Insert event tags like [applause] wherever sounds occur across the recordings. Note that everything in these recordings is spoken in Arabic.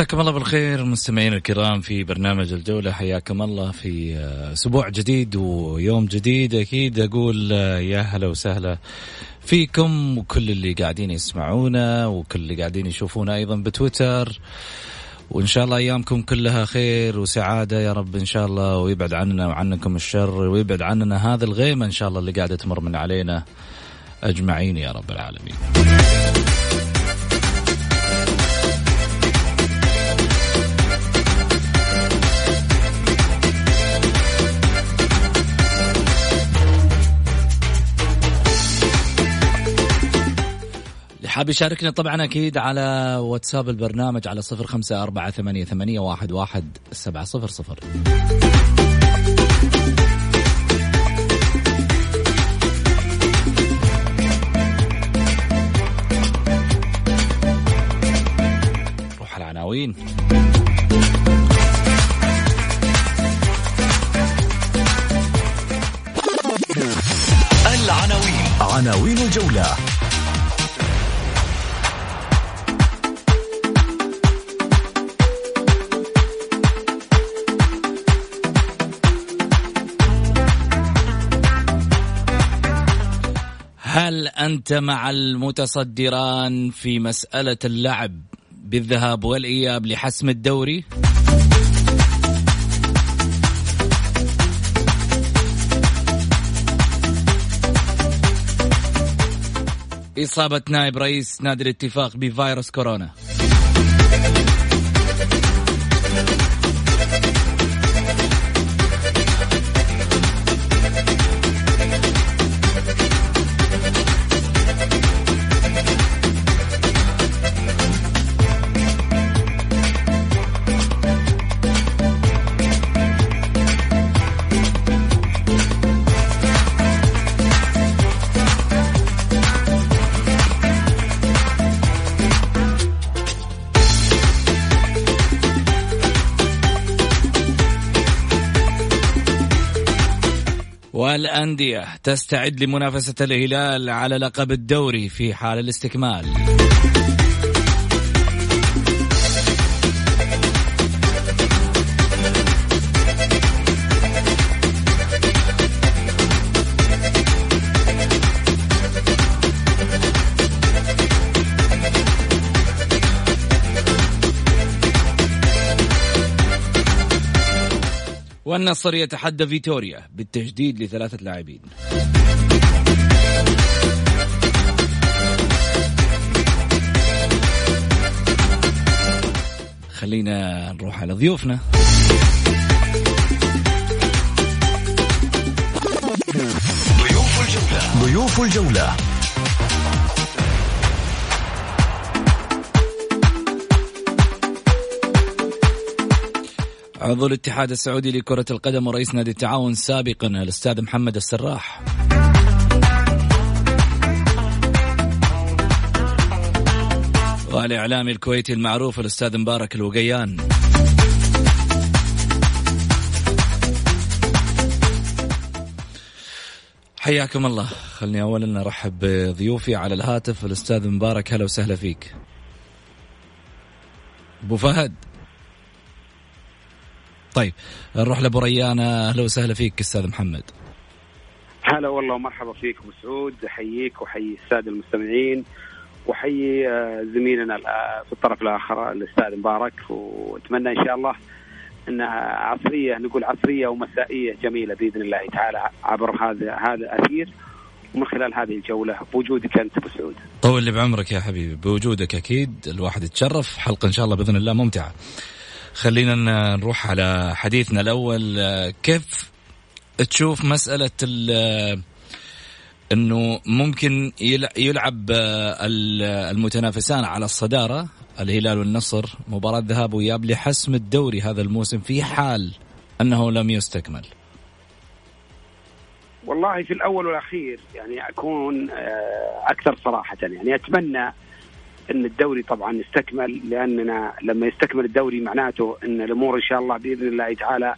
مساكم الله بالخير مستمعينا الكرام في برنامج الجولة. حياكم الله في آه، أسبوع جديد ويوم جديد. أكيد أقول آه، يا هلا وسهلا فيكم وكل اللي قاعدين يسمعونا وكل اللي قاعدين يشوفونا أيضا بتويتر. وإن شاء الله أيامكم كلها خير وسعادة يا رب إن شاء الله. ويبعد عننا وعنكم الشر ويبعد عننا هذا الغيمة إن شاء الله اللي قاعدة تمر من علينا. أجمعين يا رب العالمين. حاب يشاركنا طبعا أكيد على واتساب البرنامج على صفر خمسة أربعة ثمانية, ثمانية واحد, واحد سبعة صفر صفر. أنت مع المتصدران في مسألة اللعب بالذهاب والإياب لحسم الدوري؟ إصابة نائب رئيس نادي الاتفاق بفيروس كورونا والأندية تستعد لمنافسة الهلال على لقب الدوري في حال الاستكمال. والنصر يتحدى فيتوريا بالتجديد لثلاثة لاعبين. خلينا نروح على ضيوفنا. ضيوف الجولة. ضيوف الجولة. عضو الاتحاد السعودي لكرة القدم ورئيس نادي التعاون سابقا الأستاذ محمد السراح. والإعلامي الكويتي المعروف الأستاذ مبارك الوقيان. حياكم الله. خلني أولا نرحب بضيوفي على الهاتف. الأستاذ مبارك هلا وسهلا فيك. أبو فهد. طيب نروح لابو ريان أهلا وسهلا فيك أستاذ محمد. هلا والله ومرحبا فيك أبو سعود. أحييك وأحيي السادة المستمعين وأحيي آه، زميلنا في الطرف الآخر الأستاذ مبارك. وأتمنى إن شاء الله انها عصرية نقول عصرية ومسائية جميلة بإذن الله تعالى عبر هذا هذا اثير ومن خلال هذه الجولة بوجودك أنت أبو سعود. طول لي بعمرك يا حبيبي. بوجودك أكيد. الواحد يتشرف. حلقة إن شاء الله بإذن الله ممتعة. خلينا نروح على حديثنا الأول. كيف تشوف مسألة إنه ممكن يلعب المتنافسان على الصدارة؟ الهلال والنصر مباراة ذهاب وإياب لحسم الدوري هذا الموسم في حال أنه لم يستكمل. والله في الأول والأخير يعني أكون آه، أكثر صراحة يعني أتمنى إن الدوري طبعا يستكمل لأننا لما يستكمل الدوري معناته إن الأمور إن شاء الله بإذن الله تعالى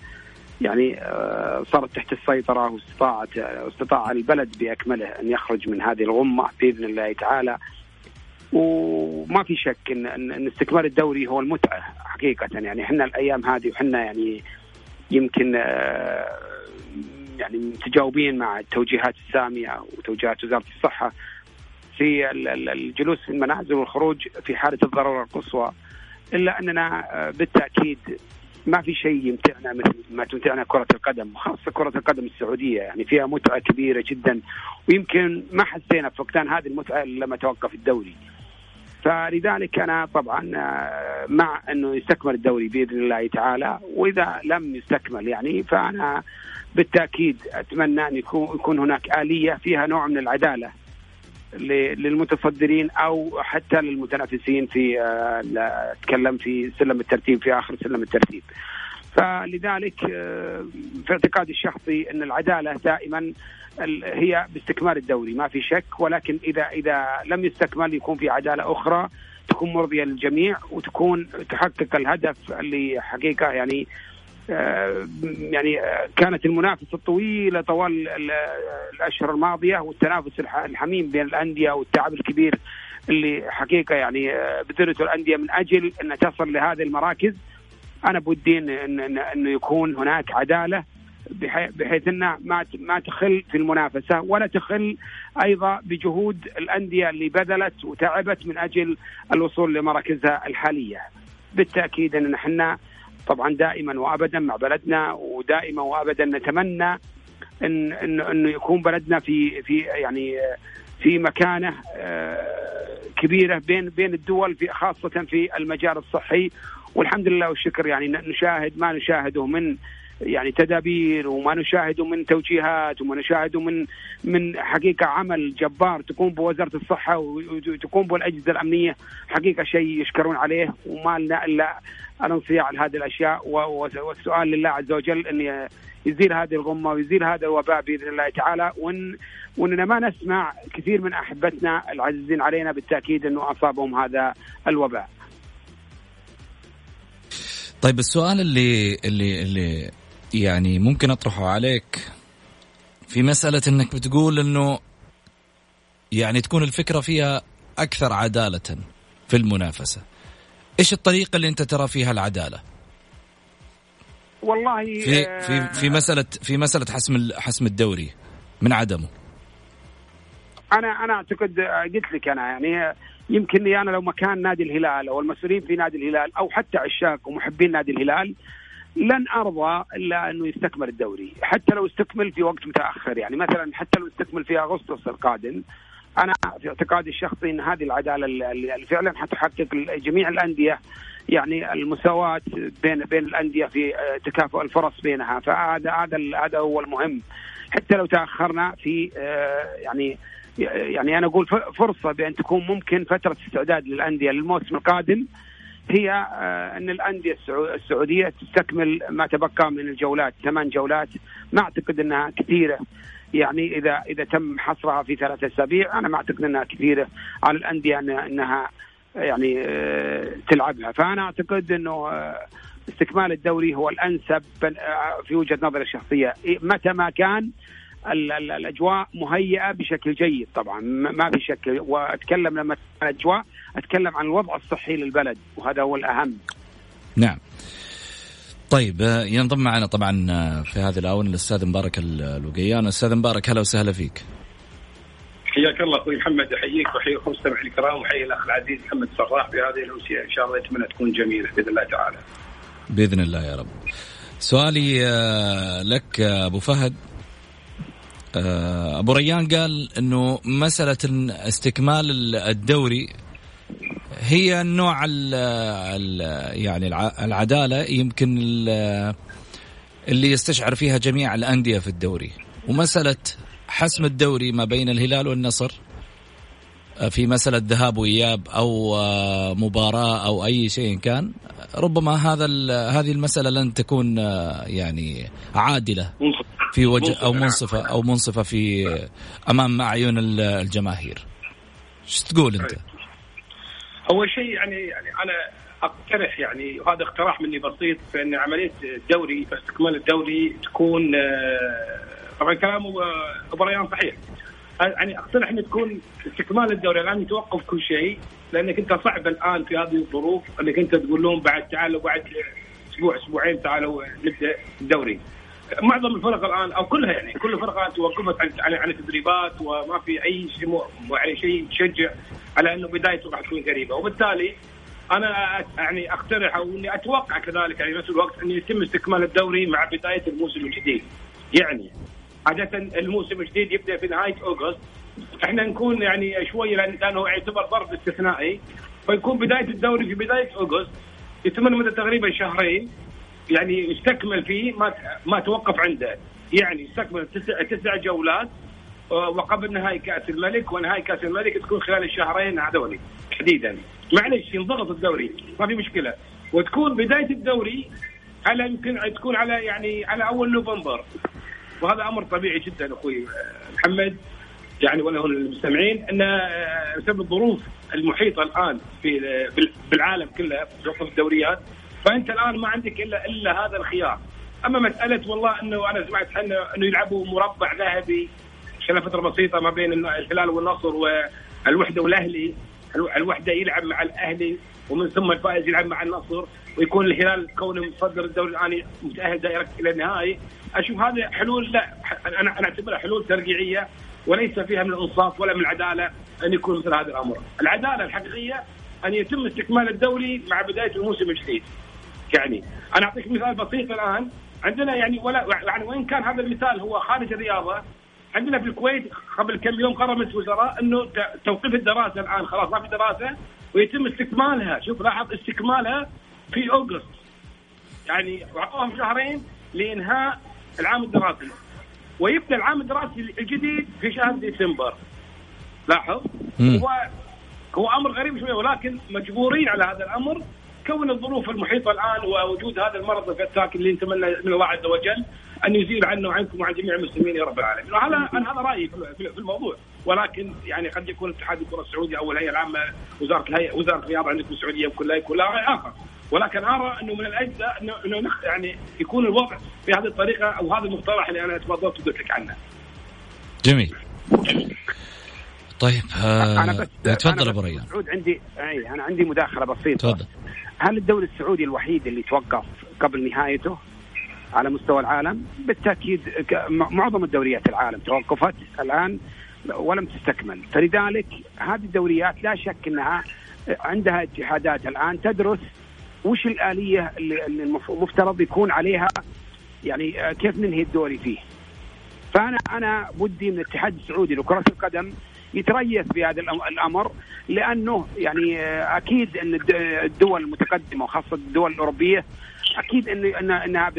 يعني آه، صارت تحت السيطرة واستطاعت استطاع البلد بأكمله أن يخرج من هذه الغمة بإذن الله تعالى. وما في شك إن إن استكمال الدوري هو المتعة حقيقة. يعني إحنا الأيام هذه وحنا يعني يمكن آه، يعني متجاوبين مع التوجيهات السامية وتوجيهات وزارة الصحة. في الجلوس في المنازل والخروج في حالة الضروره القصوى إلا أننا آه، بالتأكيد ما في شيء يمتعنا مثل ما تمتعنا كرة القدم وخاصة كرة القدم السعودية يعني فيها متعة كبيرة جدا ويمكن ما حسينا في فقدان هذه المتعة لما توقف الدوري. فلذلك أنا طبعا آه، مع أنه يستكمل الدوري بإذن الله تعالى وإذا لم يستكمل يعني فأنا بالتأكيد أتمنى أن يكون هناك آلية فيها نوع من العدالة. للمتصدرين أو حتى للمتنافسين في آه، أتكلم في سلم الترتيب في آخر سلم الترتيب. فلذلك آه، في اعتقادي الشخصي أن العدالة دائما هي باستكمال الدوري ما في شك ولكن إذا إذا لم يستكمل يكون في عدالة أخرى تكون مرضية للجميع وتكون تحقق الهدف اللي حقيقة يعني يعني آه، كانت المنافسة الطويلة طوال الأشهر الماضية والتنافس الحميم بين الأندية والتعب الكبير اللي حقيقة يعني آه، بذلته الأندية من أجل أن تصل لهذه المراكز أنا بودي إن إنه يكون هناك عدالة بحيث إنها ما ما تخل في المنافسة ولا تخل أيضا بجهود الأندية اللي بذلت وتعبت من أجل الوصول لمراكزها الحالية. بالتأكيد إن إحنا طبعا دائما وابدا مع بلدنا ودائما وابدا نتمنى ان انه إنه يكون بلدنا في في يعني في مكانة آه، كبيرة بين بين الدول في خاصة في المجال الصحي. والحمد لله والشكر يعني نشاهد ما نشاهده من يعني تدابير وما نشاهده من توجيهات وما نشاهده من من حقيقة عمل جبار تقوم بوزارة الصحة وتقوم بالاجهزه الأمنية. حقيقة شيء يشكرون عليه وما لنا إلا الانصياع لهذه الأشياء والسؤال لله عز وجل إن يزيل هذه الغمة ويزيل هذا الوباء بإذن الله تعالى وان وإننا ما نسمع كثير من أحبتنا العزيزين علينا بالتأكيد إنه أصابهم هذا الوباء. طيب السؤال اللي اللي اللي يعني ممكن أطرحه عليك في مسألة إنك بتقول إنه يعني تكون الفكرة فيها أكثر عدالة في المنافسة. إيش الطريقة اللي أنت ترى فيها العدالة؟ والله في آه، في في مساله في مسألة حسم حسم الدوري من عدمه. أنا أنا أعتقد قلت لك أنا يعني يمكن أنا لو مكان نادي الهلال أو المسؤولين في نادي الهلال أو حتى عشاق ومحبين نادي الهلال لن أرضى إلا أنه يستكمل الدوري حتى لو استكمل في وقت متأخر يعني مثلا حتى لو استكمل في أغسطس القادم أنا في اعتقادي الشخصي إن هذه العدالة اللي فعلا حتحقق جميع الأندية يعني المساواة بين بين الأندية في تكافؤ الفرص بينها. فهذا هذا هذا هو المهم. حتى لو تأخرنا في يعني يعني أنا أقول فرصة بأن تكون ممكن فترة استعداد للأندية. للموسم القادم هي أن الأندية السعودية تستكمل ما تبقى من الجولات ثمان جولات. ما أعتقد إنها كثيرة. يعني اذا إذا تم حصرها في ثلاثة أسابيع أنا ما أعتقد إنها كثيرة على الأندية إنها يعني آه، تلعبها. فأنا أعتقد إنه آه، استكمال الدوري هو الأنسب آه، في وجهة نظري الشخصية. متى ما كان الأجواء مهيئة بشكل جيد طبعا. ما في شك. وأتكلم لما الأجواء أتكلم عن الوضع الصحي للبلد وهذا هو الأهم. نعم. طيب ينضم معنا طبعا في هذه الآونة الأستاذ مبارك الوقيان أستاذ مبارك هلا وسهلا فيك حياك الله أخوي محمد أحييك وأحيي المستمعين الكرام وأحيي الأخ العزيز محمد صراح بهذه الامسيه إن شاء الله أتمنى تكون جميلة بإذن الله تعالى. بإذن الله يا رب. سؤالي آه، لك أبو فهد آه، أبو ريان قال إنه مسألة استكمال الدوري هي النوع ال ال يعني العدالة يمكن اللي يستشعر فيها جميع الأندية في الدوري. ومسألة حسم الدوري ما بين الهلال والنصر آه، في مسألة ذهاب وإياب أو آه، مباراة أو أي شيء كان ربما هذا هذه المسألة لن تكون آه، يعني عادلة في وجه أو منصفة أو منصفة في أمام أعين الجماهير. إيش تقول أنت؟ أول شيء يعني يعني أنا أقترح يعني وهذا اقتراح مني بسيط بأن عملية الدوري استكمال الدوري تكون طبعا كلامه ابو ريان صحيح يعني أقترح ان تكون استكمال الدوري الان يتوقف كل شيء لأنك أنت صعب الآن في هذه الظروف أنك أنت تقول لهم بعد تعالوا بعد أسبوع أسبوعين تعالوا نبدأ الدوري. معظم الفرق الآن أو كلها يعني كل الفرق الان توقفت عن عن التدريبات وما في أي شيء يعني شيء تشجع على إنه بدايته راح تكون قريبة. وبالتالي أنا يعني أقترح أو إني أتوقع كذلك يعني نفس الوقت ان يتم استكمال الدوري مع بداية الموسم الجديد. يعني عادة الموسم الجديد يبدأ في نهاية أوغست. إحنا نكون يعني شوي لأنه يعتبر ظرف استثنائي. فيكون بداية الدوري في بداية أوغست. يتم مدة تقريبا شهرين. يعني يستكمل فيه ما ما توقف عنده. يعني يستكمل تسع تسع جولات وقبل نهائي كأس الملك ونهائي كأس الملك تكون خلال الشهرين هذولي تحديدا. معلش ينضغط الدوري ما في مشكلة. وتكون بداية الدوري على يمكن تكون على يعني على أول نوفمبر. وهذا أمر طبيعي جدا أخوي محمد. يعني وله المستمعين أن آه، بسبب الظروف المحيطه الآن في بالعالم كله في الدوريات فأنت الآن ما عندك إلا إلا هذا الخيار أما مسألة والله أنه أنا سمعت أنه يلعبوا مربع ذهبي خلال فتره بسيطه ما بين الهلال والنصر والوحدة والأهلي الوحدة يلعب مع الأهلي ومن ثم الفائز يلعب مع النصر ويكون الهلال كونه متصدر الدوري الآن متأهل دائرة إلى النهائي أشوف هذه حلول لا أنا أنا اعتبرها حلول ترقيعية وليس فيها من الأنصاف ولا من العدالة أن يكون مثل هذا الأمر. العدالة الحقيقية أن يتم استكمال الدوري مع بداية الموسم الجديد. يعني. أنا أعطيك مثال بسيط الآن. عندنا يعني ولا يعني وإن كان هذا المثال هو خارج الرياضة عندنا في الكويت قبل كم يوم قرر مجلس الوزراء إنه توقيف الدراسة الآن خلاص ما في دراسة ويتم استكمالها. شوف لاحظ استكمالها في أوغست. يعني أعطوهم شهرين لإنهاء العام الدراسي. ويبدا العام الدراسي الجديد في شهر ديسمبر. لاحظ؟ هو هو أمر غريب شوية ولكن مجبورين على هذا الأمر. كون الظروف المحيطة الآن ووجود هذا المرض الفتاك اللي نتمنى من الله عز وجل أن يزيل عنه وعنكم وعن جميع المسلمين يا رب العالمين وهذا أنا هذا رأيي في الموضوع ولكن يعني قد يكون اتحاد الكرة السعودي أو الهيئة العامة وزارة الهيئه وزارة الرياضة عندكم السعوديه لا يكون لا راي آخر ولكن أرى أنه من الأجزاء انه أنه يعني يكون الوضع بهذه الطريقة أو هذا المقترح اللي أنا تفضلت وقلت لك عنه. جميل. طيب آه أنا بس تفضل أبو ريان. سعود عندي أي أنا عندي مداخلة بسيطة. تفضل. هل الدوري السعودي الوحيد اللي توقف قبل نهايته على مستوى العالم؟ بالتأكيد معظم الدوريات العالم توقفت الآن ولم تستكمل، فلذلك هذه الدوريات لا شك إنها عندها اتحادات الآن تدرس وش الآلية اللي المفترض يكون عليها يعني آه، كيف ننهي الدوري فيه فأنا أنا ودي من الاتحاد السعودي لكرة القدم يتريث بهذا الأمر لأنه يعني آه، أكيد إن الدول المتقدمة وخاصة الدول الأوروبية أكيد ان إنها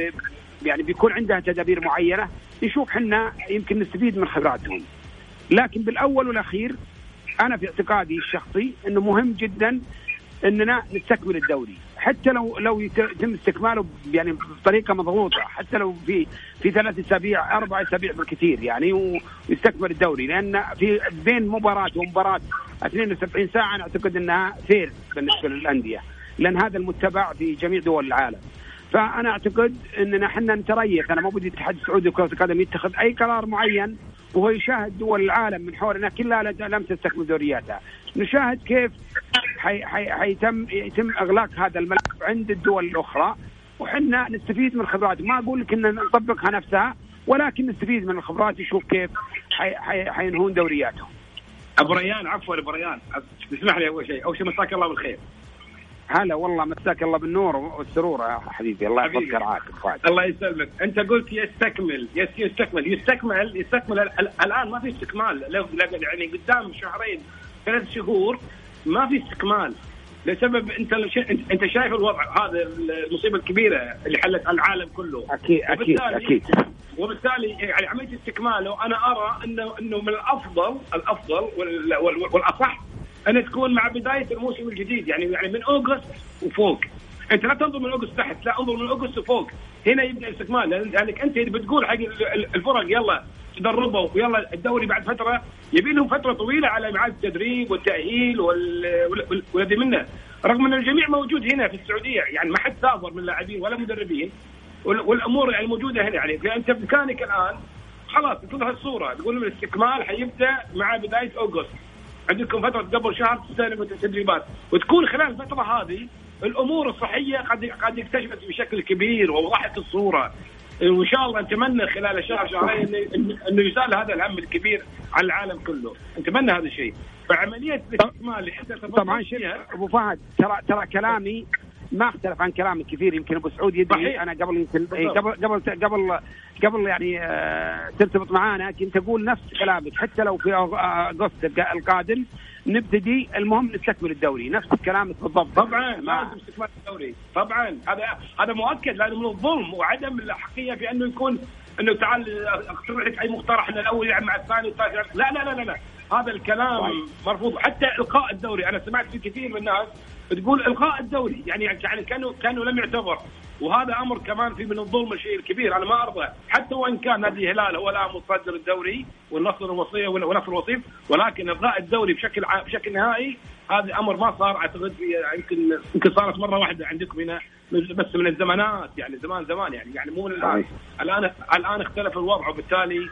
يعني بيكون عندها تدابير معينة نشوف حنا يمكن نستفيد من خبراتهم. لكن بالأول والأخير أنا في اعتقادي الشخصي إنه مهم جدا إننا نستكمل الدوري. حتى لو لو يتم استكماله يعني بطريقة مضغوطة حتى لو في في ثلاث أسابيع أربع أسابيع بالكثير يعني ويستكمل الدوري. لأن في بين مباراة ومباراة 72 ساعة أنا أعتقد إنها فير بالنسبة للأندية لأن هذا المتبع في جميع دول العالم. فأنا أعتقد إننا إحنا نتريث أنا ما بدي الاتحاد السعودي لكره القدم يتخذ أي قرار معين وهو يشاهد دول العالم من حولنا كلها لم تستكمل دورياتها. نشاهد كيف حي حي حيتم يتم إغلاق هذا الملف عند الدول الأخرى. وحنا نستفيد من الخبرات. ما أقول لك إن نطبقها نفسها ولكن نستفيد من الخبرات. نشوف كيف حي حي حينهون دورياتهم. أبو ريان عفوا أبو ريان. اسمح لي أول شيء. أول شيء مساك الله بالخير. هلا والله مساك الله بالنور والسرور يا حبيبي. الله يحفظك رعاك الله يسلمك. أنت قلت يستكمل. يس يستكمل. يستكمل يستكمل. الآن ما في استكمال. يعني قدام شهرين. ثلاث شهور ما في استكمال. لسبب انت انت شايف الوضع هذا المصيبة الكبيرة اللي حلت على العالم كله. أكيد أكيد أكيد. وبالتالي يعني عملية استكماله أنا أرى انه إنه من الافضل الأفضل والأصح أن تكون مع بداية الموسم الجديد. يعني يعني من August وفوق. أنت لا تنظر من August تحت لا أنظر من August وفوق هنا يبدأ الاستكمال لأنك أنت بتقول حق الفرق يلا تدربوا ويلا الدوري بعد فترة يبي لهم فترة طويلة على اعاده التدريب والتأهيل والذي منه. رغم أن الجميع موجود هنا في السعودية يعني ما حد سافر من لاعبين ولا مدربين والأمور يعني موجودة هنا. يعني فانت بامكانك الآن خلاص تظهر الصورة تقول الاستكمال حيبدأ مع بداية أوغست. عندكم فترة قبل شهر تستلموا التدريبات. وتكون خلال الفترة هذه الأمور الصحية قد قد اكتشفت بشكل كبير ووضحت الصورة. وإن شاء الله نتمنى خلال الشهر شهرين إنه يزال هذا الهم الكبير على العالم كله. نتمنى هذا الشيء. فعملية الاستثمار اللي انت طبعا أبو فهد ترى ترى كلامي ما اختلف عن كلامك كثير يمكن أبو سعود يدري أنا قبل يمكن قبل قبل قبل قبل يعني آه، ترتبط معانا كنت أقول نفس كلامك. حتى لو في اغسطس القادم نبتدي المهم نستكمل الدوري. نفس كلامك بالضبط. طبعا لازم استكمال الدوري. طبعا. هذا هذا مؤكد لأنه من الظلم وعدم الأحقية في أنه يكون أنه تعال أقترح لك أي مقترح إن الأول يلعب مع الثاني والثالث. لا لا لا لا, لا. هذا الكلام طيب. مرفوض. حتى إلقاء الدوري أنا سمعت في كثير من الناس تقول إلغاء الدوري يعني يعني كانه كانه لم يعتبر. وهذا أمر كمان في من الظلم الشيء الكبير أنا ما أرضى. حتى وإن كان نادي الهلال هو الان متصدر الدوري والنصر الوصية ونصر الوصيف ولكن إلغاء الدوري بشكل. بشكل نهائي هذا أمر ما صار أعتقد يمكن يمكن صارت مرة واحدة عندكم هنا. بس من الزمانات يعني زمان زمان يعني. يعني مو من الآن. الان الآن اختلف الوضع. وبالتالي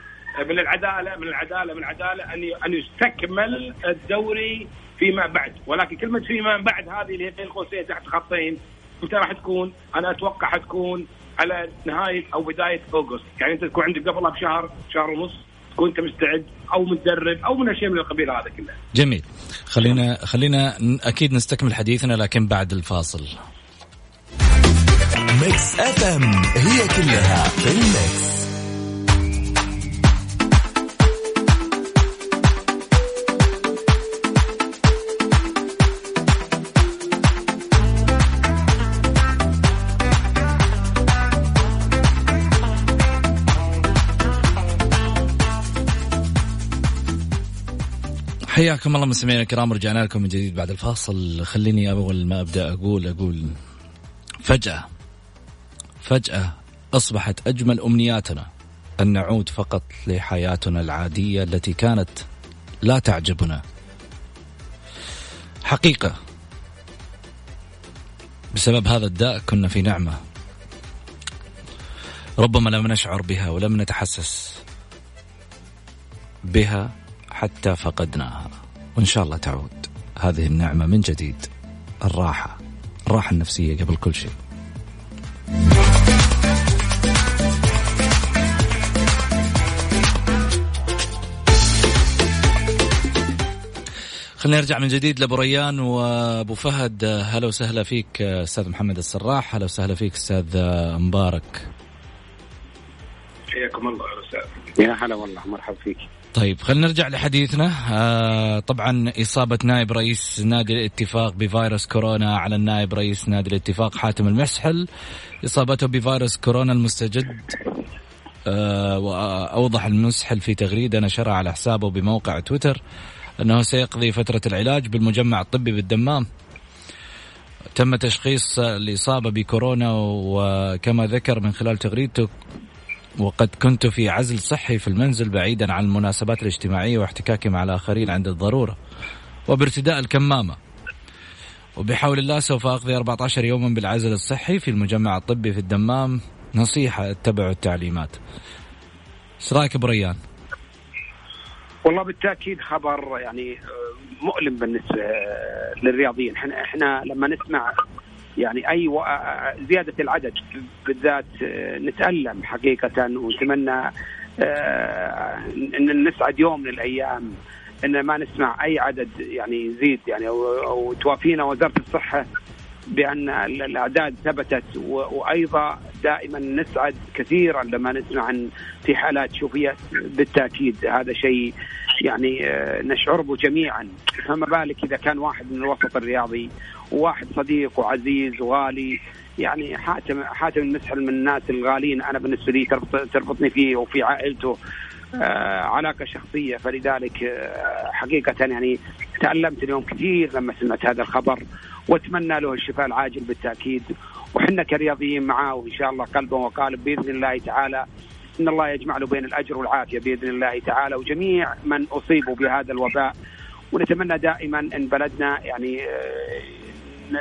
من العداله من العداله من العدالة أن أن يستكمل الدوري فيما بعد ولكن كلمة فيما بعد هذه اللي هي بين قوسين تحت خطين متى راح تكون؟ أنا أتوقع حتكون على نهاية أو بداية August، يعني أنت تكون عندك قبلها بشهر شهر ونص تكون أنت مستعد أو متدرب أو من الشيء من القبيل هذا كله. جميل. خلينا خلينا أكيد نستكمل حديثنا لكن بعد الفاصل. Mix FM هي كلها في الميكس. حياكم الله مستمعينا الكرام رجعنا لكم من جديد بعد الفاصل. خليني أول ما أبدأ أقول أقول فجأة فجأة أصبحت أجمل أمنياتنا أن نعود فقط لحياتنا العادية التي كانت لا تعجبنا. حقيقة بسبب هذا الداء كنا في نعمة. ربما لم نشعر بها ولم نتحسس بها حتى فقدناها. وإن شاء الله تعود. هذه النعمة من جديد. الراحة. الراحة النفسية قبل كل شيء. خلينا نرجع من جديد لأبو ريان وأبو فهد. هلا وسهلا فيك أستاذ محمد السراح. هلا وسهلا فيك أستاذ مبارك. حياكم الله يا أستاذ. يا هلا والله. مرحبا فيك. طيب خلينا نرجع لحديثنا. آه طبعا إصابة نائب رئيس نادي الاتفاق بفيروس كورونا على النائب رئيس نادي الاتفاق حاتم المسحل. إصابته بفيروس كورونا المستجد آه وأوضح المسحل في تغريدة نشرها على حسابه بموقع تويتر أنه سيقضي فترة العلاج بالمجمع الطبي بالدمام. تم تشخيص الإصابة بكورونا وكما ذكر من خلال تغريدته وقد كنت في عزل صحي في المنزل بعيدا عن المناسبات الاجتماعية واحتكاكي مع الآخرين عند الضرورة وبارتداء الكمامة. وبحول الله سوف أقضي 14 يوما بالعزل الصحي في المجمع الطبي في الدمام. نصيحة اتبعوا التعليمات. إيش رأيك أبو ريان؟ والله بالتأكيد خبر يعني آه، مؤلم بالنسبة للرياضيين. إحنا إحنا لما نسمع يعني أي و... زيادة العدد بالذات نتألم حقيقة ونتمنى ان نسعد يوم من الأيام إن ما نسمع أي عدد يعني يزيد يعني أو, أو توافينا وزارة الصحة بأن الأعداد ثبتت وأيضا دائما نسعد كثيرا لما نسمع عن في حالات شوفية بالتأكيد. هذا شيء يعني نشعر به جميعا. فما بالك إذا كان واحد من الوسط الرياضي وواحد صديق وعزيز وغالي يعني حاتم حاتم المسحل من الناس الغالين أنا بالنسبة لي تربطني فيه وفي عائلته آه علاقة شخصية. فلذلك آه حقيقة يعني تألمت اليوم كثير لما سمعت هذا الخبر وأتمنى له الشفاء العاجل بالتأكيد. وحنا كرياضيين معاه وإن شاء الله قلبا وقالب بإذن الله تعالى إن الله يجمع له بين الأجر والعافية بإذن الله تعالى وجميع من اصيبوا بهذا الوباء. ونتمنى دائما إن بلدنا يعني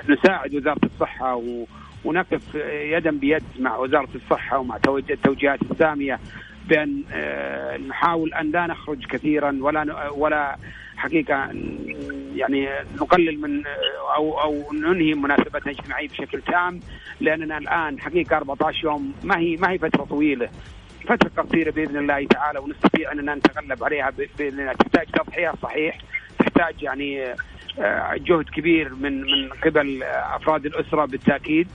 نساعد وزارة الصحة ونقف يدا بيد مع وزارة الصحة ومع التوجيهات السامية بأن نحاول أن لا نخرج كثيرا ولا ولا حقيقة يعني نقلل من أو أو ننهي مناسبتنا الاجتماعية بشكل تام لأننا الآن حقيقة 14 يوم ما هي ما هي فترة طويلة. فترة قصيره بإذن الله تعالى ونستطيع اننا نتغلب عليها بإذن الله. تحتاج تضحية صحيح. تحتاج يعني جهد كبير من من قبل أفراد الأسرة بالتأكيد.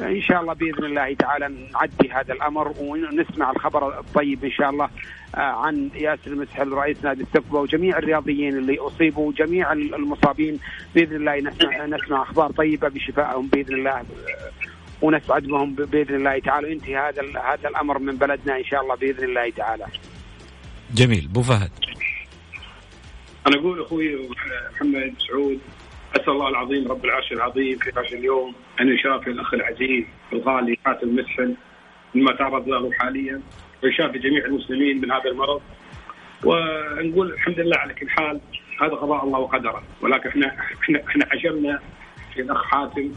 إن شاء الله بإذن الله تعالى نعدي هذا الأمر ونسمع الخبر الطيب إن شاء الله عن ياسر المسحل رئيس نادي التقوى وجميع الرياضيين اللي أصيبوا وجميع المصابين. بإذن الله نسمع نسمع أخبار طيبة بشفائهم بإذن الله. ونسعد بهم بإذن الله تعالى وينتهي هذا هذا الأمر من بلدنا إن شاء الله بإذن الله تعالى. جميل أبو فهد. أنا أقول أخوي محمد سعود أسأل الله العظيم رب العرش العظيم في هذا اليوم أن يشافي الأخ العزيز الغالي حاتم المسحل مما تعرض له حاليا ويشافي جميع المسلمين من هذا المرض ونقول الحمد لله على كل حال هذا قضاء الله وقدره ولكن إحنا إحنا إحنا عجبنا في الأخ حاتم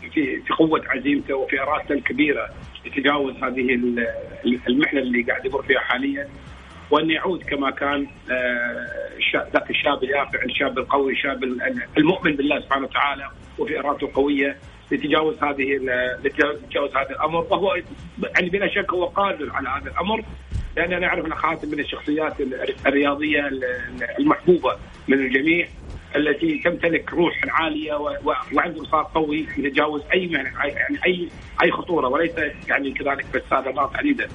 في في قوة عزيمته وفي ارادته الكبيرة لتجاوز هذه المحنة اللي قاعد يمر فيها حاليا. وأن يعود كما كان ذاك الشاب اليافع الشاب القوي الشاب المؤمن بالله سبحانه وتعالى وفي إرادته قوية لتجاوز هذه لتجاوز هذا الأمر. وهو يعني بلا شك هو قادر على هذا الأمر لأننا نعرف ان خاتم من الشخصيات الرياضية المحبوبة من الجميع. التي تمتلك روح عالية وعنده صار قوي يتجاوز أي يعني اي أي خطورة وليس يعني كذلك بس هذا نقط عديده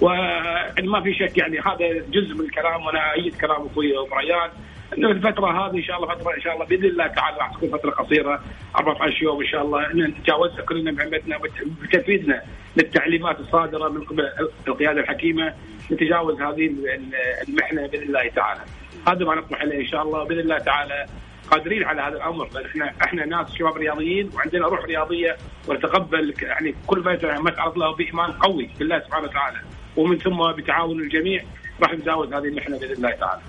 ويعني ما في شك يعني هذا جزء من الكلام وأنا أيد كلام أخوي ريان إنه الفترة هذه إن شاء الله فترة إن شاء الله بإذن الله تعالى راح تكون فترة قصيرة 14 يوم إن شاء الله إن نتجاوزها كلنا بعمتنا بتنفيذنا للتعليمات الصادرة من قبل القيادة الحكيمة نتجاوز هذه المحنة بإذن الله تعالى. هذا ما نطمح اليه إن شاء الله بإذن الله تعالى قادرين على هذا الأمر لأن إحنا إحنا ناس شباب رياضيين وعندنا روح رياضية ونتقبل يعني كل ما ما تعرض له بإيمان قوي بالله سبحانه وتعالى ومن ثم بتعاون الجميع راح نتجاوز هذه المحنة بإذن الله تعالى.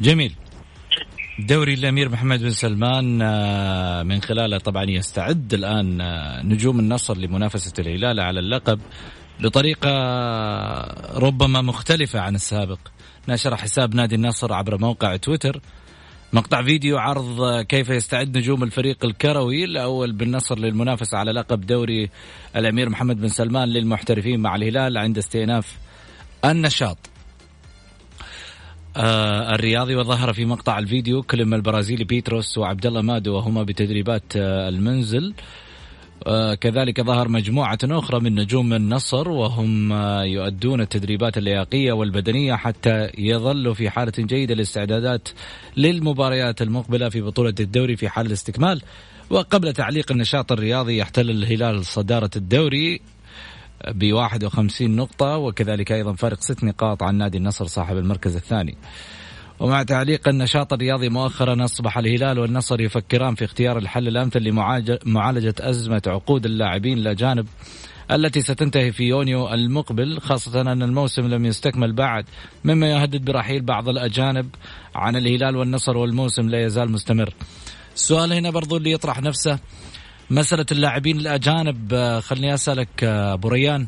جميل. دوري الأمير محمد بن سلمان من خلاله طبعا يستعد الآن نجوم النصر لمنافسة الهلال على اللقب بطريقة ربما مختلفة عن السابق. نشر حساب نادي النصر عبر موقع تويتر مقطع فيديو عرض كيف يستعد نجوم الفريق الكروي. الأول بالنصر للمنافسة على لقب دوري الأمير محمد بن سلمان للمحترفين مع الهلال عند استئناف النشاط. آه الرياضي وظهر في مقطع الفيديو كلم البرازيلي بيتروس وعبد الله مادو وهما بتدريبات آه المنزل. آه، كذلك ظهر مجموعة أخرى من نجوم النصر وهم آه، يؤدون التدريبات اللياقية والبدنية حتى يظلوا في حالة جيدة للاستعدادات للمباريات المقبلة في بطولة الدوري في حال الاستكمال. وقبل تعليق النشاط الرياضي يحتل الهلال صدارة الدوري ب 51 نقطة وكذلك أيضا فارق ست نقاط عن نادي النصر صاحب المركز الثاني. ومع تعليق النشاط الرياضي مؤخرا أصبح الهلال والنصر يفكران في اختيار الحل الأمثل لمعالجة أزمة عقود اللاعبين الأجانب التي ستنتهي في يونيو المقبل خاصة أن الموسم لم يستكمل بعد مما يهدد برحيل بعض الأجانب عن الهلال والنصر والموسم لا يزال مستمر. السؤال هنا برضو اللي يطرح نفسه مسألة اللاعبين الأجانب آه، خلني أسألك آه، أبو ريان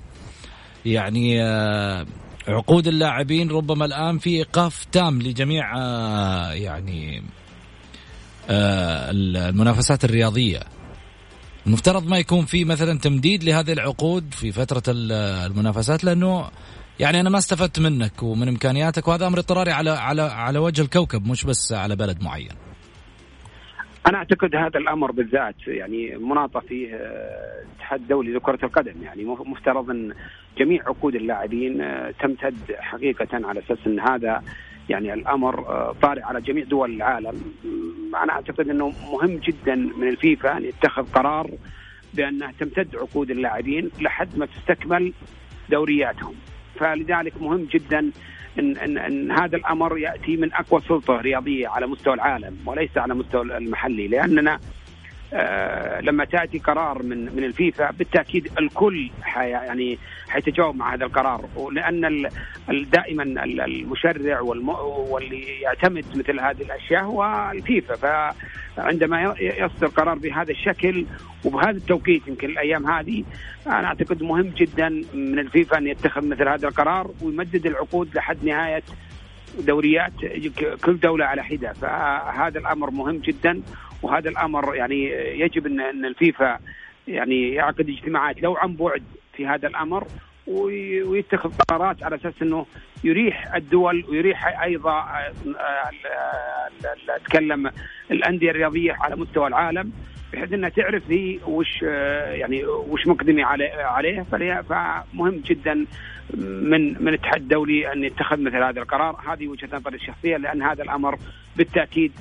يعني آه، عقود اللاعبين ربما الآن في إيقاف تام لجميع يعني المنافسات الرياضية المفترض ما يكون في مثلا تمديد لهذه العقود في فترة المنافسات لأنه يعني أنا ما استفدت منك ومن إمكانياتك وهذا أمر اضطراري على على على وجه الكوكب مش بس على بلد معين. أنا أعتقد هذا الأمر بالذات يعني مناطة فيه آه، الاتحاد الدولي لكرة القدم. يعني مفترض أن جميع عقود اللاعبين آه، تمتد حقيقة على أساس أن هذا يعني الأمر آه، طارئ على جميع دول العالم. أنا أعتقد أنه مهم جدا من الفيفا أن يتخذ قرار بانها تمتد عقود اللاعبين لحد ما تستكمل دورياتهم. فلذلك مهم جدا إن, إن, إن هذا الأمر يأتي من أقوى سلطة رياضية على مستوى العالم وليس على مستوى المحلي لأننا آه لما تأتي قرار من من الفيفا بالتأكيد الكل حي يعني حيتجاوب مع هذا القرار. ولأن دائما المشرع واللي يعتمد مثل هذه الأشياء هو الفيفا. فعندما يصدر قرار بهذا الشكل وبهذا التوقيت يمكن الأيام هذه أنا أعتقد مهم جدا من الفيفا أن يتخذ مثل هذا القرار ويمدد العقود لحد نهاية دوريات كل دولة على حدة. فهذا الأمر مهم جدا وهذا الأمر يعني يجب أن أن الفيفا يعني يعقد اجتماعات لو عن بعد في هذا الأمر ويتخذ قرارات على أساس إنه يريح الدول ويريح أيضا أتكلم الأندية الرياضية على مستوى العالم بحيث إنها تعرف هي وش يعني وش مقدمة عليه فمهم جدا من من الاتحاد الدولي أن يتخذ مثل هذا القرار. هذه وجهة نظري الشخصية لأن هذا الأمر بالتأكيد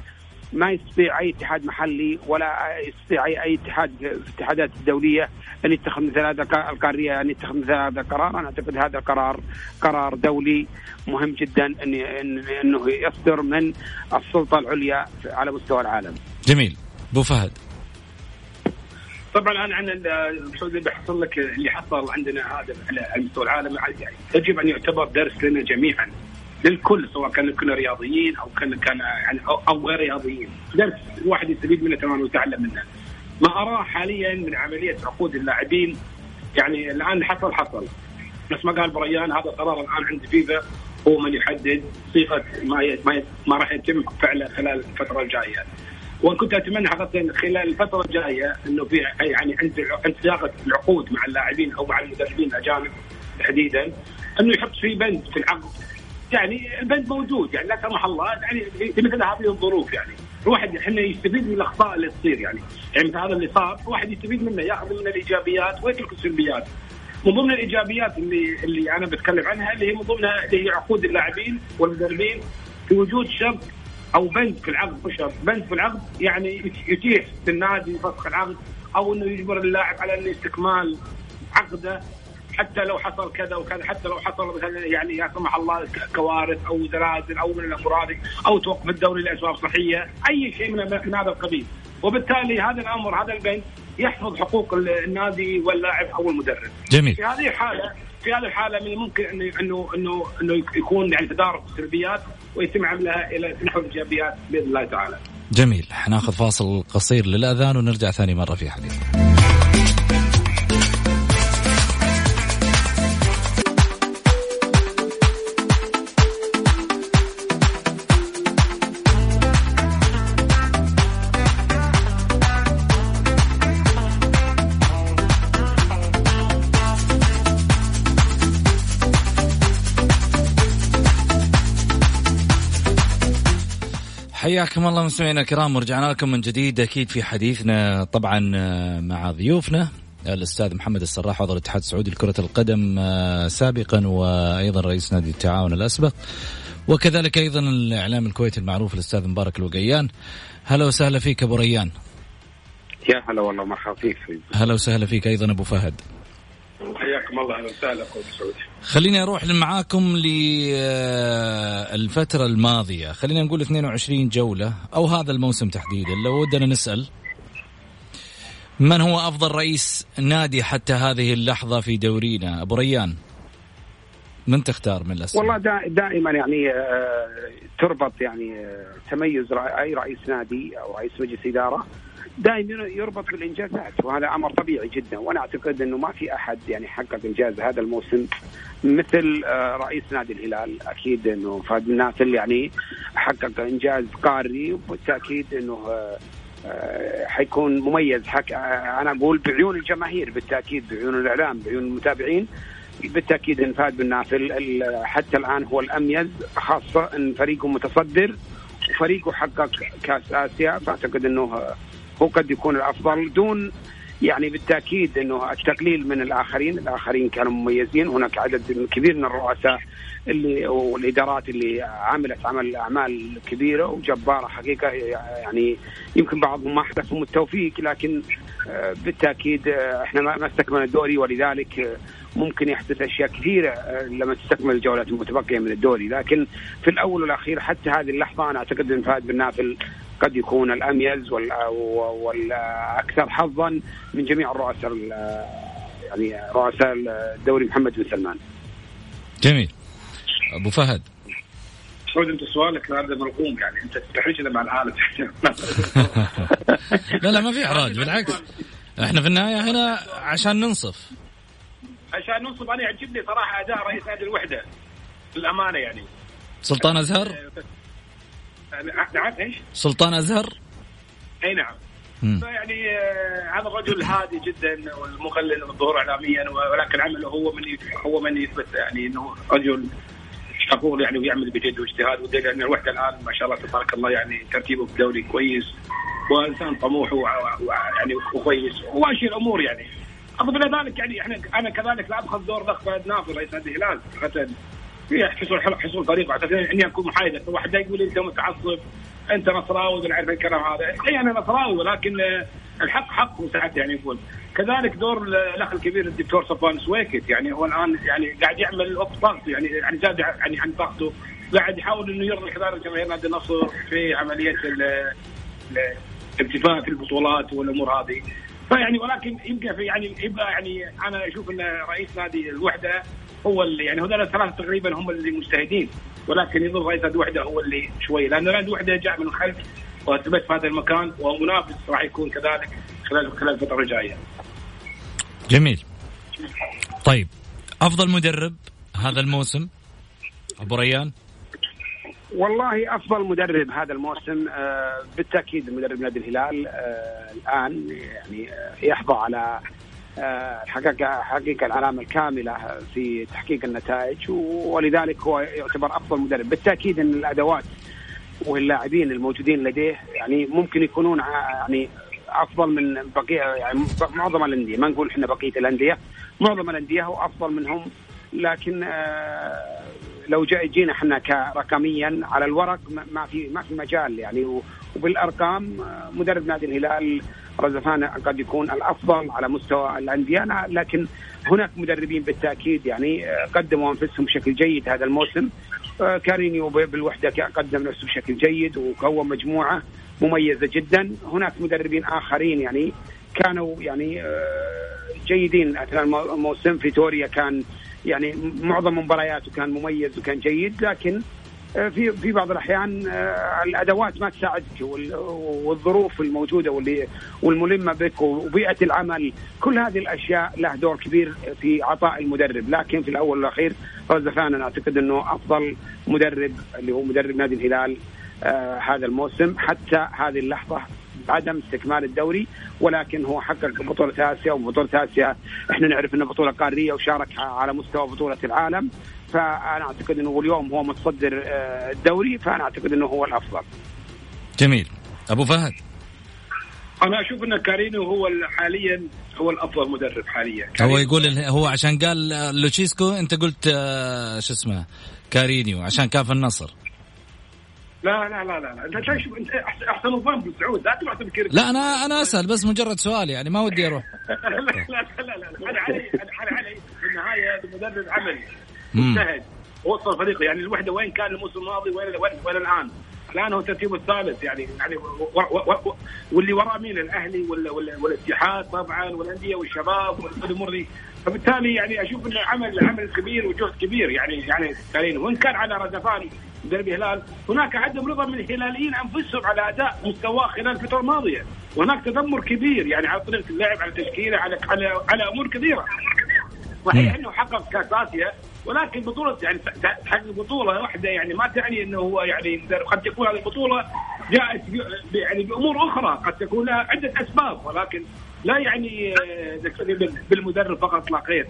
ما يستطيع أي اتحاد محلي ولا يستطيع أي اتحاد في الاتحادات الدولية أن يتخذ مثل هذا القاريه ان يتخذ مثل هذا القرار، أنا أعتقد هذا القرار قرار دولي مهم جدا أن أنه يصدر من السلطة العليا على مستوى العالم. جميل، أبو فهد. طبعا أنا عن اللي بحصل لك اللي حصل عندنا هذا على مستوى العالم يجب أن يعتبر درس لنا جميعا للكل سواء كان كنا رياضيين أو كان كان يعني أو غير رياضيين. درس الواحد يستفيد منه تماما ويتعلم منه. ما أراه حاليا من عملية عقود اللاعبين يعني الآن حصل حصل. بس ما قال بريان هذا قرار الآن عند فيفا هو من يحدد صيغة ما ما, ما راح يتم فعله خلال الفترة الجاية. وان كنت أتمنى حقيقة خلال الفترة الجاية إنه في يعني عند عند صياغة العقود مع اللاعبين أو مع المدربين الأجانب تحديدا إنه يحط في بند في العقد. يعني البند موجود يعني لا سمح الله يعني في مثل هذه الظروف يعني. الواحد إحنا يستفيد من الأخطاء اللي تصير يعني. يعني مثل هذا اللي صار الواحد يستفيد منه يأخذ من الإيجابيات ويترك السلبيات. من ضمن الإيجابيات اللي اللي أنا بتكلم عنها اللي هي من ضمنها اللي هي عقود اللاعبين والمدربين. في وجود شرط أو بند في العقد مش شرط بند في العقد يعني يتيح للنادي فسخ العقد أو إنه يجبر اللاعب على إنه استكمال عقده. حتى لو حصل كذا وكذا حتى لو حصل مثلا يعني لا سمح الله كوارث أو زلازل أو من الأمور هذه أو توقف الدوري لاسباب صحية أي شيء من, من هذا القبيل وبالتالي هذا الأمر هذا البند يحفظ حقوق النادي واللاعب أو المدرب. جميل. في هذه الحالة في هذه الحالة من الممكن انه انه إنه يكون يعني تدارك السلبيات ويتم عملها إلى نحو الايجابيات بإذن الله تعالى. جميل، حناخذ فاصل قصير للأذان ونرجع ثاني مرة في حديث. حياكم الله مستمعينا الكرام ورجعنا لكم من جديد. أكيد في حديثنا طبعا آه، مع ضيوفنا الأستاذ محمد الصراح عضو الاتحاد السعودي لكرة القدم آه، سابقا وأيضا رئيس نادي التعاون الأسبق. وكذلك أيضا الإعلام الكويتي المعروف الأستاذ مبارك الوقيان. هلا وسهلا فيك أبو ريان. يا هلا والله مرحبا فيك. هلا وسهلا فيك أيضا أبو فهد. حياكم الله أهلا وسهلا أخوي سعودي خليني أروح معاكم للفتره الماضية. خلينا نقول 22 جولة أو هذا الموسم تحديدا لو ودنا نسأل. من هو أفضل رئيس نادي حتى هذه اللحظة في دورينا؟ أبو ريان من تختار من الاسماء والله دا دائما يعني آه، تربط يعني آه، تميز أي رئيس نادي أو رئيس مجلس إدارة دائما يربط بالإنجازات وهذا أمر طبيعي جدا. وأنا أعتقد إنه ما في أحد يعني حقق إنجاز هذا الموسم مثل آه، رئيس نادي الهلال. أكيد إنه فهد النافل يعني حقق إنجاز قاري وبالتأكيد إنه حيكون مميز. حك... أنا أقول بعيون الجماهير بالتأكيد بعيون الإعلام بعيون المتابعين. بالتأكيد إن فهد بن نافل حتى الآن هو الأميز خاصة إن فريقه متصدر وفريقه حقق كأس آسيا. فأعتقد إنه هو قد يكون الأفضل دون يعني بالتأكيد إنه التقليل من الآخرين، الآخرين كانوا مميزين، هناك عدد كبير من الرؤساء اللي والإدارات اللي عملت عمل أعمال كبيرة وجبارة حقيقة. يعني يمكن بعضهم ما حدثهم التوفيق لكن آه، بالتأكيد آه، إحنا ما استكملنا الدوري ولذلك آه، ممكن يحدث أشياء كثيرة لما تستكمل الجولات المتبقية من الدوري. لكن في الأول والأخير حتى هذه اللحظة أنا أعتقد إن فهد بن نافل قد يكون الأميز والأكثر حظا من جميع الرؤساء يعني رؤساء الدوري محمد بن سلمان. جميل. أبو فهد. سعود أنت سؤالك هذا مرقوم يعني. أنت تحرجنا مع العالم [laughs] لا لا ما في إحراج. بالعكس. إحنا في النهاية هنا عشان ننصف. عشان ننصف أنا يعجبني صراحة أداء رئيس نادي الوحدة. للامانه يعني. سلطان أزهر؟ نعم إيش؟ سلطان أزهر؟ أي نعم. فيعني آه، هذا الرجل هادي جدا والمقلل من الظهور اعلاميا ولكن عمله هو من هو من يثبت يعني إنه رجل شابور يعني ويعمل بجد واجتهاد والدليل ان الوحدة الآن ما شاء الله تبارك الله يعني ترتيبه في الدوري كويس وإنسان طموح ويعني وكويس وماشي الأمور يعني. اضف إلى ذلك يعني إحنا أنا كذلك لا أبخذ دور ضخ فهد نافر رئيس نادي الهلال في حصول حصول اعتقد اني اكون محايد واحد يقول أنت متعصب أنت نصراوي ونعرف الكلام هذا. اي أنا نصراوي ولكن الحق حق وساعات يعني يقول. كذلك دور الأخ الكبير الدكتور صفوان سويكت يعني هو الآن يعني قاعد يعمل ضغط يعني يعني زاد يعني عن ضغطه قاعد يحاول إنه يرضي كذلك جماهير نادي النصر في عملية الانتفاع في البطولات والأمور هذه. فيعني ولكن يبقى في يعني يبقى يعني أنا أشوف إن رئيس نادي الوحدة هو اللي يعني هذول الثلاثه تقريبا هم اللي مجتهدين ولكن يظل رئيس نادي الوحده هو اللي شوي لأن نادي الوحده جاء من الخلف وأثبت في هذا المكان ومنافس راح يكون كذلك خلال خلال الفترة الجاية. جميل. طيب أفضل مدرب هذا الموسم أبو ريان والله أفضل مدرب هذا الموسم آه بالتأكيد مدرب نادي الهلال آه الآن يعني آه يحظى على حقق حقيقة العلامة الكاملة في تحقيق النتائج ولذلك هو يعتبر أفضل مدرب. بالتأكيد أن الأدوات واللاعبين الموجودين لديه يعني ممكن يكونون يعني أفضل من بقيه يعني معظم الأندية. ما نقول إحنا بقية الأندية. معظم الأندية هو أفضل منهم. لكن آه، لو جينا إحنا كرقميا على الورق ما في ما في مجال يعني. وبالأرقام آه، مدرب نادي الهلال رزفان قد يكون الأفضل على مستوى الأندية. لكن هناك مدربين بالتأكيد يعني آه، قدموا أنفسهم بشكل جيد هذا الموسم. كارينيو بالوحدة قدم نفسه بشكل جيد وكون مجموعة مميزة جدا. هناك مدربين آخرين يعني كانوا يعني جيدين. أثناء الموسم فيتوريا كان يعني معظم مبارياته كان مميز وكان جيد لكن آه، في في بعض الأحيان آه، الأدوات ما تساعدك والظروف الموجودة واللي والملمة بك وبيئة العمل. كل هذه الأشياء له دور كبير في عطاء المدرب. لكن في الأول والأخير رزفان أنا أعتقد إنه أفضل مدرب اللي هو مدرب نادي الهلال آه هذا الموسم حتى هذه اللحظة عدم استكمال الدوري ولكن هو حقق بطولة آسيا وبطولة آسيا إحنا نعرف انها بطولة قارية وشارك على مستوى بطولة العالم فأنا أعتقد أنه اليوم هو متصدر آه، الدوري فأنا أعتقد أنه هو الأفضل. جميل. أبو فهد. أنا أشوف إن كارينو هو حاليا هو الأفضل مدرب حاليا. هو يقول هو عشان قال لوتشيسكو أنت قلت آه، شو اسمه كارينيو عشان كان في النصر. لا لا لا لا انت شوف انت احسن نظام بالسعود لا تروح تفكر لا أنا أنا أسأل بس مجرد سؤال يعني ما ودي أروح. [laughs] لا لا لا لا لا أنا علي أنا علي في النهاية المدرب عملي مجتهد وصل فريقه. يعني الوحدة وين كان الموسم الماضي وين وين, وين الآن؟ الآن هو ترتيبه الثالث يعني يعني واللي وراه مين؟ الأهلي ولا ولا والاتحاد طبعا والأندية والشباب والأمور دي. فبالتالي يعني أشوف إنه عمل عمل كبير وجهد كبير. يعني يعني كارين وإن كان على ردفان مدرب الهلال هناك عدم رضا من الهلاليين أنفسهم على أداء مستواه خلال الفترة الماضية. وهناك تذمر كبير يعني على طريقة اللعب على تشكيله على على على أمور كثيرة. صحيح إنه حقق كأس آسيا ولكن بطولة يعني تحقق بطولة واحدة يعني ما تعني إنه هو يعني قد تكون هذه البطولة جاءت يعني بأمور أخرى قد تكون لها عدة أسباب ولكن لا يعني آه، بالمدرب فقط لا غير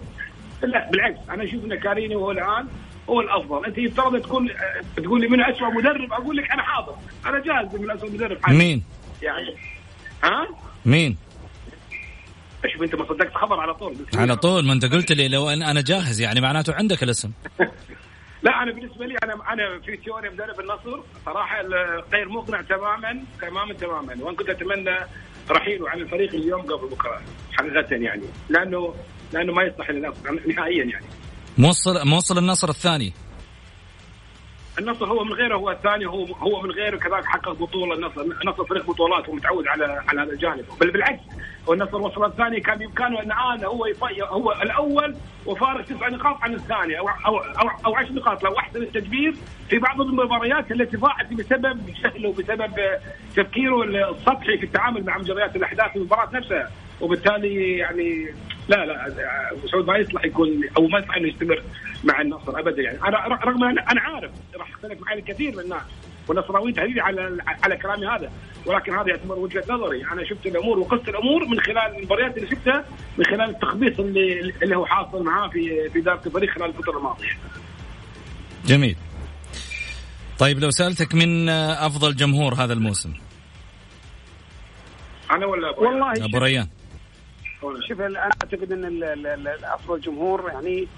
لا بالعكس أنا أشوف إن كاريني وهو الآن هو الأفضل أنت يفترض تكون آه، تقول لي من اسوء مدرب أقول لك أنا حاضر أنا جاهز من اسوء مدرب حالي. مين؟ يعني ها؟ مين؟ شوف انت ما صدقت خبر على طول. [laughs] على طول ما انت قلت لي لو أنا جاهز يعني معناته عندك الاسم. لا أنا بالنسبة لي أنا أنا في تيوري مدرب النصر. صراحة غير مقنع تماما تماما تماما. وان كنت أتمنى رحيله عن الفريق اليوم قبل بكرة حقيقة يعني. لأنه لأنه ما يصلح للنصر نهائيا يعني. موصل موصل النصر الثاني. النصر هو من غيره هو الثاني هو هو من غيره. كذلك حقق بطولة النصر النصر فريق بطولات ومتعود على على هذا الجانب. بل بالعكس والنصر وصل الثاني كان بامكانه الان هو هو الأول وفارق تسع نقاط عن الثاني أو أو أو, أو عشر نقاط لو احسن التدبير في بعض المباريات التي ضاعت بسبب جهله وبسبب تفكيره السطحي في التعامل مع مجريات الأحداث في المباراة نفسها. وبالتالي يعني لا لا سعود ما يصلح يكون أو ما يصلح انه يستمر مع النصر ابدا يعني. أنا رغم أنا عارف راح يختلف معي الكثير من الناس. والنصراويين تحديدا على على كلامي هذا ولكن هذا يعتبر وجهة نظري أنا شفت الأمور وقست الأمور من خلال المباريات اللي شفتها من خلال التخبيص اللي اللي هو حاصل معاه في في اداره الفريق خلال الفترة الماضية. جميل. طيب لو سألتك من أفضل جمهور هذا الموسم؟ أنا ولا أبو والله أبو ريان شوف أنا أعتقد إن أفضل جمهور يعني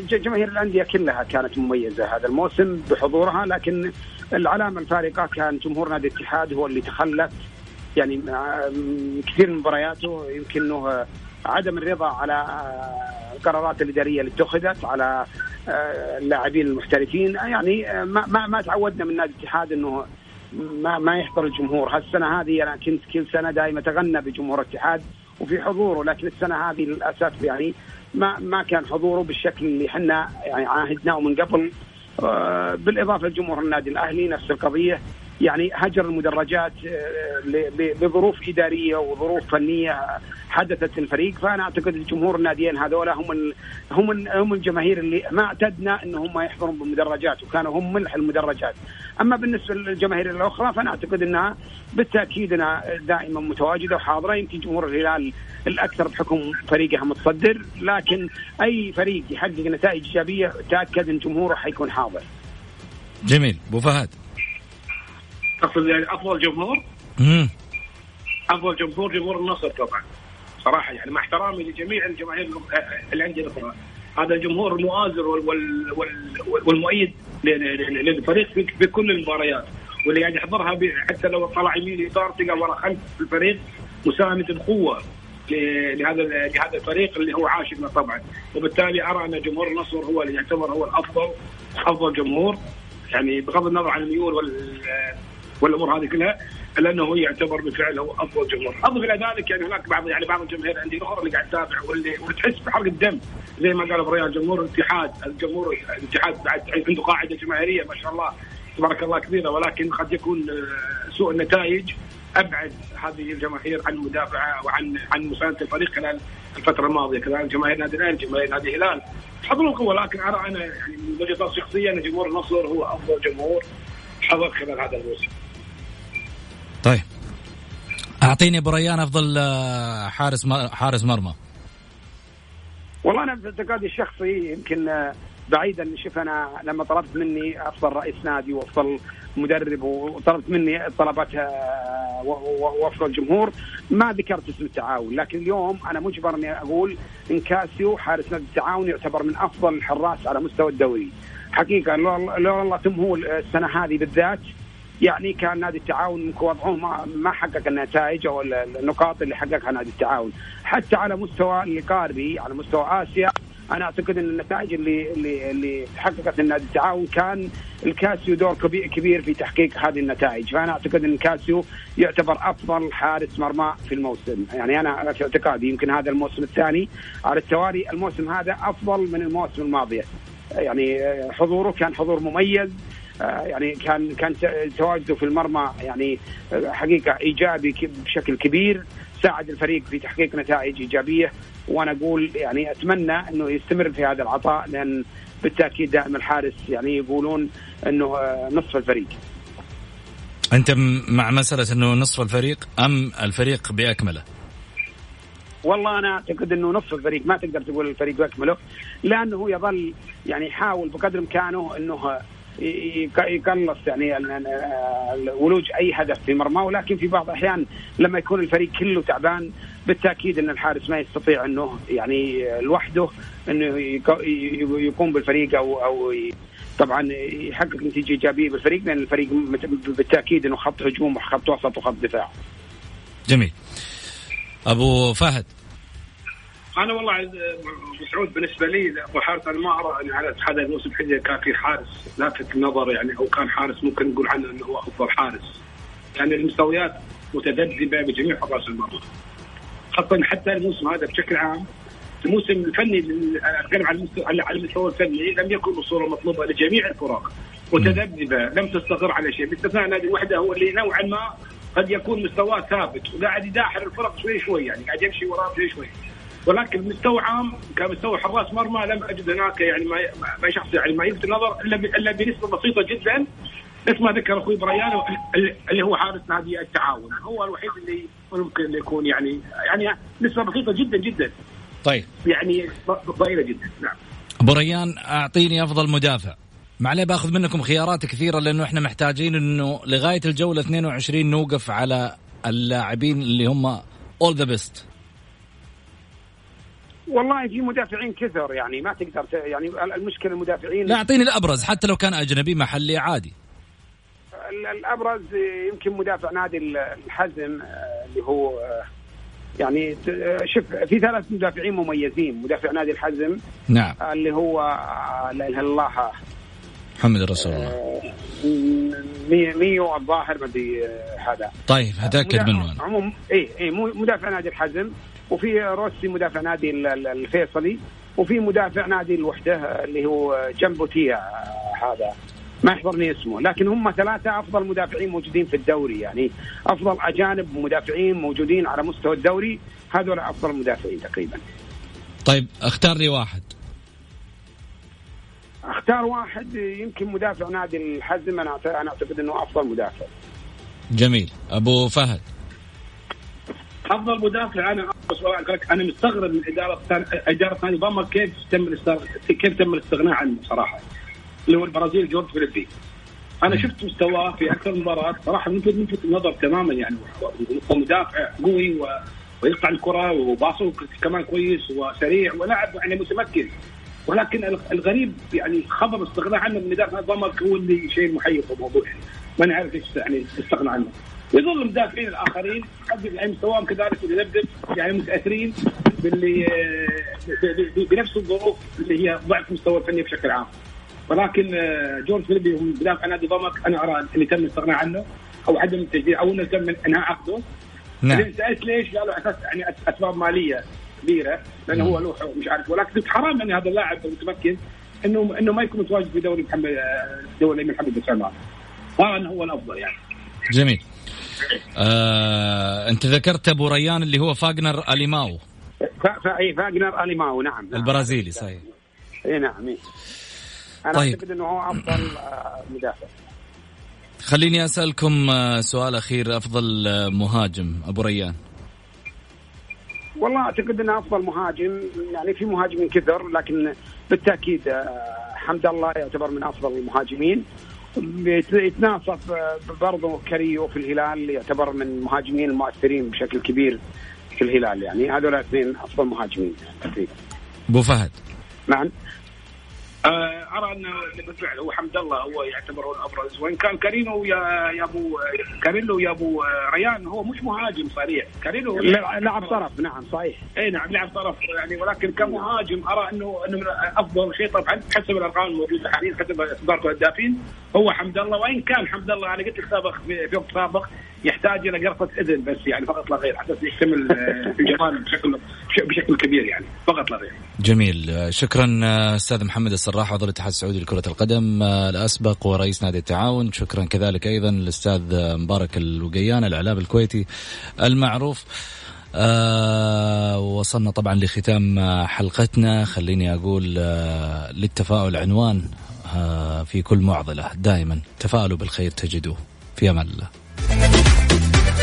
جماهير الأندية كلها كانت مميزة هذا الموسم بحضورها لكن العلامة الفارقة كان جمهور نادي الاتحاد هو اللي تخلف يعني كثير من مبارياته يمكن إنه عدم الرضا على آه، القرارات الإدارية اللي اتخذت على آه، اللاعبين المحترفين. يعني ما ما, ما تعودنا من نادي الاتحاد إنه ما ما يحضر الجمهور. هالسنة هذه أنا كنت كل سنة دائما أتغنى بجمهور الاتحاد وفي حضوره لكن السنة هذه للأسف يعني ما ما كان حضوره بالشكل اللي إحنا يعني عاهدناه من قبل. آه، بالإضافة لجمهور النادي الأهلي نفس القضية. يعني هجر المدرجات آه، لظروف إدارية وظروف فنية حدثت الفريق. فأنا أعتقد الجمهور الناديين هذول هم هم هم الجماهير اللي ما اعتدنا ان هم يحضرون بالمدرجات وكانوا هم ملح المدرجات. أما بالنسبة للجماهير الأخرى فأنا أعتقد إنها بالتأكيد إنها دائما متواجدة وحاضرة. يمكن جمهور الهلال الأكثر بحكم فريقها متصدر لكن أي فريق يحقق نتائج إيجابية تأكد إن جمهوره حيكون حاضر. جميل. أبو فهد. تقصد يعني أفضل جمهور؟ امم أفضل جمهور جمهور النصر طبعا. صراحة يعني مع احترامي لجميع الجماهير اللي عندي الاخرى هذا الجمهور المؤازر والمؤيد للفريق في كل المباريات. واللي قاعد يحضرها حتى لو طلع يمين يسار تلقى ورا خلف الفريق مساهمة بقوه لهذا لهذا الفريق اللي هو عاشقنا طبعا. وبالتالي أرى أن جمهور النصر هو اللي يعتبر هو الافضل أفضل جمهور. يعني بغض النظر عن الميول والامور هذه كلها إلا أنه هو يعتبر بالفعل هو أفضل جمهور، أضف إلى ذلك يعني هناك بعض يعني بعض الجماهير عندي الاخرى اللي قاعد تتابع واللي وتحس بحرق الدم. زي ما قال بريان جمهور الاتحاد، الجمهور الاتحاد بعد عنده قاعدة جماهيرية ما شاء الله تبارك الله كبيرة ولكن قد يكون آه، سوء النتائج أبعد هذه الجماهير عن المدافعه وعن عن مساندة الفريق خلال الفترة الماضية. كذلك جماهير نادي الأهلي جماهير نادي الهلال. حضروا القوة لكن أرى أنا يعني من وجهة نظري الشخصيه ان جمهور النصر هو أفضل جمهور حضر خلال هذا الموسم. طيب. أعطيني ابو ريان أفضل آه، حارس حارس مرمى. والله أنا في اعتقادي الشخصي يمكن بعيدا شوف أنا لما طلبت مني أفضل رئيس نادي وأفضل مدرب وطلبت مني طلبات آه، وأفضل جمهور ما ذكرت اسم التعاون. لكن اليوم أنا مجبر إني أقول ان كاسيو حارس نادي التعاون يعتبر من أفضل الحراس على مستوى الدوري. حقيقة لو الله تم هو السنة هذه بالذات يعني كان نادي التعاون وضعه ما, ما حقق النتائج أو النقاط اللي حققها نادي التعاون. حتى على مستوى القاربي على مستوى آسيا أنا أعتقد إن النتائج اللي اللي اللي تحققت النادي التعاون كان الكاسيو دور كبير في تحقيق هذه النتائج. فأنا أعتقد إن كاسيو يعتبر أفضل حارس مرمى في الموسم. يعني أنا في اعتقادي يمكن هذا الموسم الثاني. على التوالي الموسم هذا أفضل من الموسم الماضيه يعني حضوره كان حضور مميز. يعني كان كان تواجده في المرمى يعني حقيقة إيجابي بشكل كبير ساعد الفريق في تحقيق نتائج إيجابية وأنا أقول يعني أتمنى إنه يستمر في هذا العطاء لأن بالتأكيد دائما الحارس يعني يقولون إنه نصف الفريق. أنت مع مسألة إنه نصف الفريق أم الفريق بأكمله؟ والله أنا أعتقد إنه نصف الفريق ما تقدر تقول الفريق بأكمله لأنه يظل يعني يحاول بقدر إمكانه إنه يقلص يعني ولوج أي هدف في مرماه ولكن في بعض الأحيان لما يكون الفريق كله تعبان بالتأكيد إن الحارس ما يستطيع إنه يعني لوحده إنه يقوم بالفريق أو أو طبعا يحقق نتيجة إيجابية بالفريق لأن الفريق بالتأكيد إنه خط هجوم وخط وسط وخط دفاع. جميل. أبو فهد أنا والله ابو سعود بالنسبة لي أبو حارس أنا ما أرى أن على هذا الموسم الحالي كان في حارس لافت النظر يعني أو كان حارس ممكن نقول عنه إنه هو أفضل حارس. يعني المستويات متذبذبة بجميع حراس المرمى. خاصة حتى الموسم هذا بشكل عام الموسم الفني اتكلم المستوى على المستوى الفني لم يكن بالصورة المطلوبه لجميع الفرق متذبذبة لم تستقر على شيء باستثناء نادي الوحدة هو اللي نوعا ما قد يكون مستواه ثابت وقاعد يداحر الفرق شوي شوي يعني قاعد يمشي وراء شوي شوي ولكن مستوى عام كمستوى حراس مرمى لم أجد هناك يعني ما ما شخص يعني ما يلفت النظر إلا إلا بنسبة بسيطة جدا. مثل ما ذكر أخوي بريان اللي هو حارس نادي التعاون. هو الوحيد اللي ممكن يكون يعني يعني نسبة بسيطة جدا جدا. طيب. يعني ضئيله جدا. نعم. أبو ريان أعطيني أفضل مدافع. معلي باخذ منكم خيارات كثيرة لأنه إحنا محتاجين إنه لغاية الجولة 22 نوقف على اللاعبين اللي هم all the best والله في مدافعين كثر يعني ما تقدر يعني المشكلة المدافعين لا أعطيني الأبرز حتى لو كان أجنبي محلي عادي. الأبرز يمكن مدافع نادي الحزم اللي هو يعني شوف في ثلاث مدافعين مميزين مدافع نادي الحزم نعم. اللي هو لا إله إلا الله محمد رسول الله. ميو الظاهر ما أدري هذا. طيب هتأكد منه عموم اي اي مدافع نادي الحزم وفي روسي مدافع نادي الفيصلي وفي مدافع نادي الوحدة اللي هو جنبوتيا هذا. ما يحضرني اسمه لكن هم ثلاثة أفضل مدافعين موجودين في الدوري يعني. أفضل أجانب مدافعين موجودين على مستوى الدوري هذول أفضل مدافعين تقريبا. طيب اختار لي واحد. اختار واحد يمكن مدافع نادي الحزم أنا أنا أعتقد إنه أفضل مدافع. جميل. أبو فهد. أفضل مدافع. أنا أنا مستغرب من إدارة إدارة نادي ضمر كيف تم كيف تم الاستغناء عنه صراحة اللي هو البرازيل جورج فيليبي. أنا شفت مستواه في أكثر من مباراة. صراحة ملفت ملفت النظر تماما يعني. هو مدافع قوي و... ويقطع الكرة وباصه كمان كويس وسريع ولاعب يعني متمكن. ولكن الغريب يعني خبر استغناء عنه من إدارة ضمك هو اللي شيء محير في الموضوع يعني. ما نعرف إيش يعني استغنى عنه. يظل المدافعين الآخرين يعني مستواهم كذلك متذبذب يعني متأثرين باللي بنفس الظروف اللي هي ضعف مستوى الفني بشكل عام. ولكن جورج فيليبي مدافع نادي ضمك أنا أرى أن تم الاستغناء عنه أو عدم التجديد أو أنه تم انهاء عقده نعم. سألت ليش؟ قالوا أساس يعني أسباب مالية كبيرة لأنه هو له مش عارف ولكن حرام أن هذا اللاعب المتمكن إنه إنه ما يكون متواجد في دوري محمد دوري محمد بن سلمان. هو الأفضل يعني. جميل. آه، انت ذكرت ابو ريان اللي هو فاجنر أليماو اي فاجنر أليماو نعم, نعم. البرازيلي صحيح اي نعم إيه. أنا طيب. أعتقد إنه هو أفضل آه، مدافع خليني أسألكم آه، سؤال أخير أفضل آه، مهاجم أبو ريان والله أعتقد إنه أفضل مهاجم يعني في مهاجمين كثر لكن بالتأكيد حمد الله يعتبر من أفضل المهاجمين يتناصف برضه كريو في الهلال يعتبر من المهاجمين المؤثرين بشكل كبير في الهلال يعني. هذول الاثنين أفضل مهاجمين تقريبا. أبو فهد. نعم. أرى انه بالفعل هو حمد الله هو يعتبر هو الابرز وإن كان كارينو يا يا ابو كارينو يا أبو ريان هو مش مهاجم صريح. كارينو لعب طرف نعم صحيح. اي نعم لعب طرف يعني ولكن كمهاجم أرى انه أنه من أفضل شيء طبعا حسب الأرقام الموجودة حاليا حسب صدارة الهدافين هو حمد الله. وإن كان حمد الله أنا قلت لك سابق في وقت سابق يحتاج إلى قرصة إذن بس يعني فقط لا غير حتى يحتمل الجمال بشكل بشكل كبير يعني فقط لا غير. جميل. شكرا أستاذ محمد الصراح عضو الاتحاد السعودي لكرة القدم الأسبق ورئيس نادي التعاون. شكرا كذلك أيضا الاستاذ مبارك الوقيان الإعلام الكويتي المعروف. آه وصلنا طبعا لختام حلقتنا. خليني أقول آه للتفاؤل عنوان آه في كل معضلة. دائما تفاءلوا بالخير تجدوه. في أمان الله.